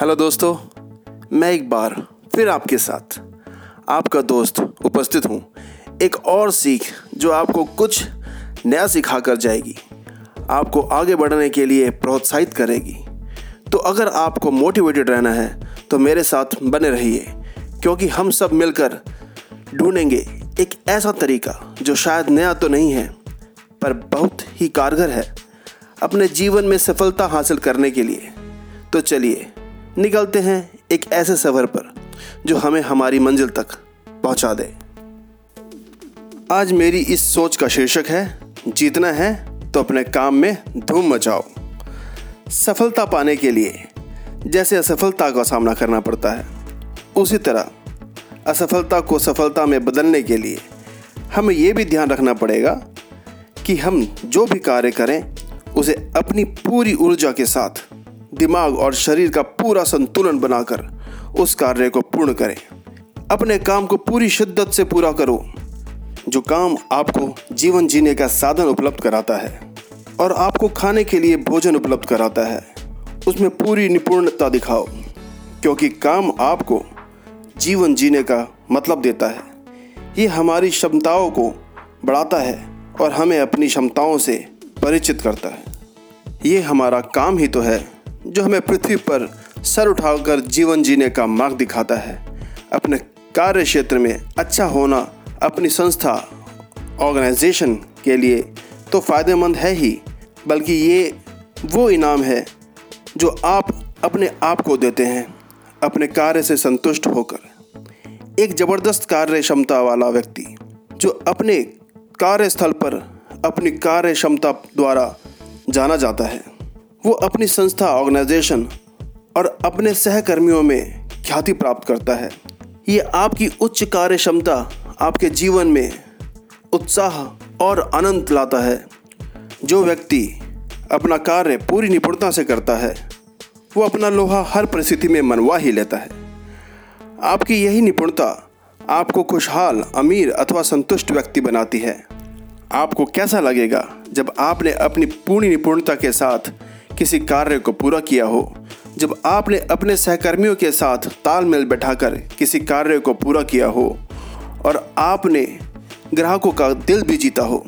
Hello दोस्तों, मैं एक बार फिर आपके साथ। आपका दोस्त उपस्थित हूँ। एक और सीख जो आपको कुछ नया सिखा कर जाएगी, आपको आगे बढ़ने के लिए प्रोत्साहित करेगी। तो अगर आपको मोटिवेटेड रहना है तो मेरे साथ बने रहिए, क्योंकि हम सब मिलकर ढूंढेंगे एक ऐसा तरीका जो शायद नया तो नहीं है, पर बहुत ही कारगर है अपने जीवन में सफलता हासिल करने के लिए। तो चलिए निकलते हैं एक ऐसे सफ़र पर, जो हमें हमारी मंजिल तक पहुँचा दे। आज मेरी इस सोच का शीर्षक है, जीतना है तो अपने काम में धूम मचाओ। सफलता पाने के लिए जैसे असफलता का सामना करना पड़ता है, उसी तरह असफलता को सफलता में बदलने के लिए हमें यह भी ध्यान रखना पड़ेगा कि हम जो भी कार्य करें, उसे अपनी पूरी ऊर्जा के साथ दिमाग और शरीर का पूरा संतुलन बनाकर उस कार्य को पूर्ण करें। अपने काम को पूरी शिद्दत से पूरा करो, जो काम आपको जीवन जीने का साधन उपलब्ध कराता है और आपको खाने के लिए भोजन उपलब्ध कराता है, उसमें पूरी निपुणता दिखाओ, क्योंकि काम आपको जीवन जीने का मतलब देता है। ये हमारी क्षमताओं को बढ़ाता है और हमें अपनी क्षमताओं से परिचित करता है। ये हमारा काम ही तो है। जो हमें पृथ्वी पर सर उठाकर जीवन जीने का मार्ग दिखाता है। अपने कार्य क्षेत्र में अच्छा होना अपनी संस्था ऑर्गेनाइजेशन के लिए तो फ़ायदेमंद है ही, बल्कि ये वो इनाम है जो आप अपने आप को देते हैं, अपने कार्य से संतुष्ट होकर। एक ज़बरदस्त कार्य क्षमता वाला व्यक्ति जो अपने कार्यस्थल पर अपनी कार्य क्षमता द्वारा जाना जाता है। वो अपनी संस्था ऑर्गेनाइजेशन और अपने सहकर्मियों में ख्याति प्राप्त करता है। ये आपकी उच्च कार्य क्षमता आपके जीवन में उत्साह और आनंद लाता है। जो व्यक्ति अपना कार्य पूरी निपुणता से करता है, वो अपना लोहा हर परिस्थिति में मनवा ही लेता है। आपकी यही निपुणता आपको खुशहाल, अमीर अथवा संतुष्ट व्यक्ति बनाती है। आपको कैसा लगेगा जब आपने अपनी पूरी निपुणता के साथ किसी कार्य को पूरा किया हो, जब आपने अपने सहकर्मियों के साथ तालमेल बैठाकर किसी कार्य को पूरा किया हो और आपने ग्राहकों का दिल भी जीता हो,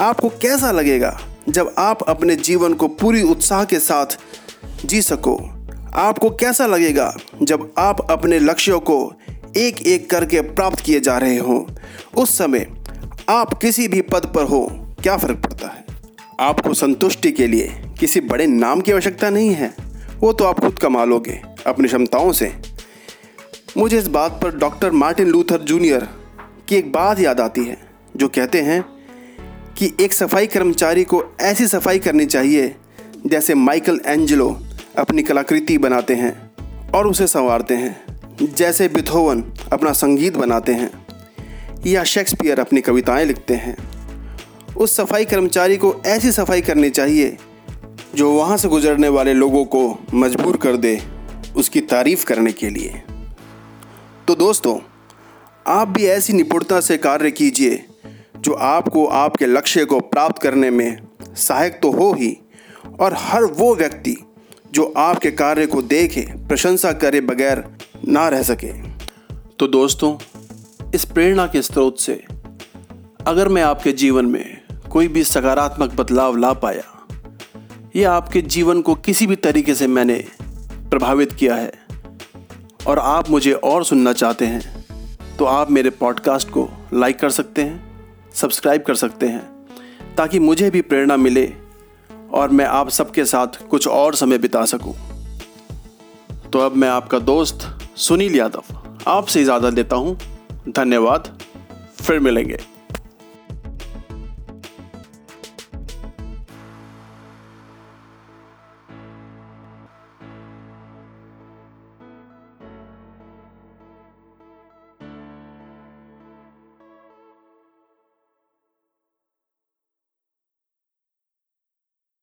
आपको कैसा लगेगा जब आप अपने जीवन को पूरी उत्साह के साथ जी सको? आपको कैसा लगेगा जब आप अपने लक्ष्यों को एक एक करके प्राप्त किए जा रहे हो? उस समय आप किसी भी पद पर हो, क्या फ़र्क पड़ता है? आपको संतुष्टि के लिए किसी बड़े नाम की आवश्यकता नहीं है। वो तो आप खुद कमा लोगे अपनी क्षमताओं से। मुझे इस बात पर डॉक्टर मार्टिन लूथर जूनियर की एक बात याद आती है, जो कहते हैं कि एक सफ़ाई कर्मचारी को ऐसी सफ़ाई करनी चाहिए, जैसे माइकल एंजलो अपनी कलाकृति बनाते हैं और उसे संवारते हैं, जैसे बिथोवन अपना संगीत बनाते हैं, या शेक्सपियर अपनी कविताएँ लिखते हैं। उस सफ़ाई कर्मचारी को ऐसी सफ़ाई करनी चाहिए जो वहाँ से गुजरने वाले लोगों को मजबूर कर दे उसकी तारीफ़ करने के लिए। तो दोस्तों, आप भी ऐसी निपुणता से कार्य कीजिए जो आपको आपके लक्ष्य को प्राप्त करने में सहायक तो हो ही और हर वो व्यक्ति जो आपके कार्य को देखे, प्रशंसा करे बगैर ना रह सके। तो दोस्तों, इस प्रेरणा के स्रोत से अगर मैं आपके जीवन में कोई भी सकारात्मक बदलाव ला पाया या आपके जीवन को किसी भी तरीके से मैंने प्रभावित किया है। और आप मुझे और सुनना चाहते हैं तो आप मेरे पॉडकास्ट को लाइक कर सकते हैं, सब्सक्राइब कर सकते हैं, ताकि मुझे भी प्रेरणा मिले और मैं आप सबके साथ कुछ और समय बिता सकूँ। तो अब मैं आपका दोस्त सुनील यादव आपसे इजाज़त देता हूँ। धन्यवाद, फिर मिलेंगे।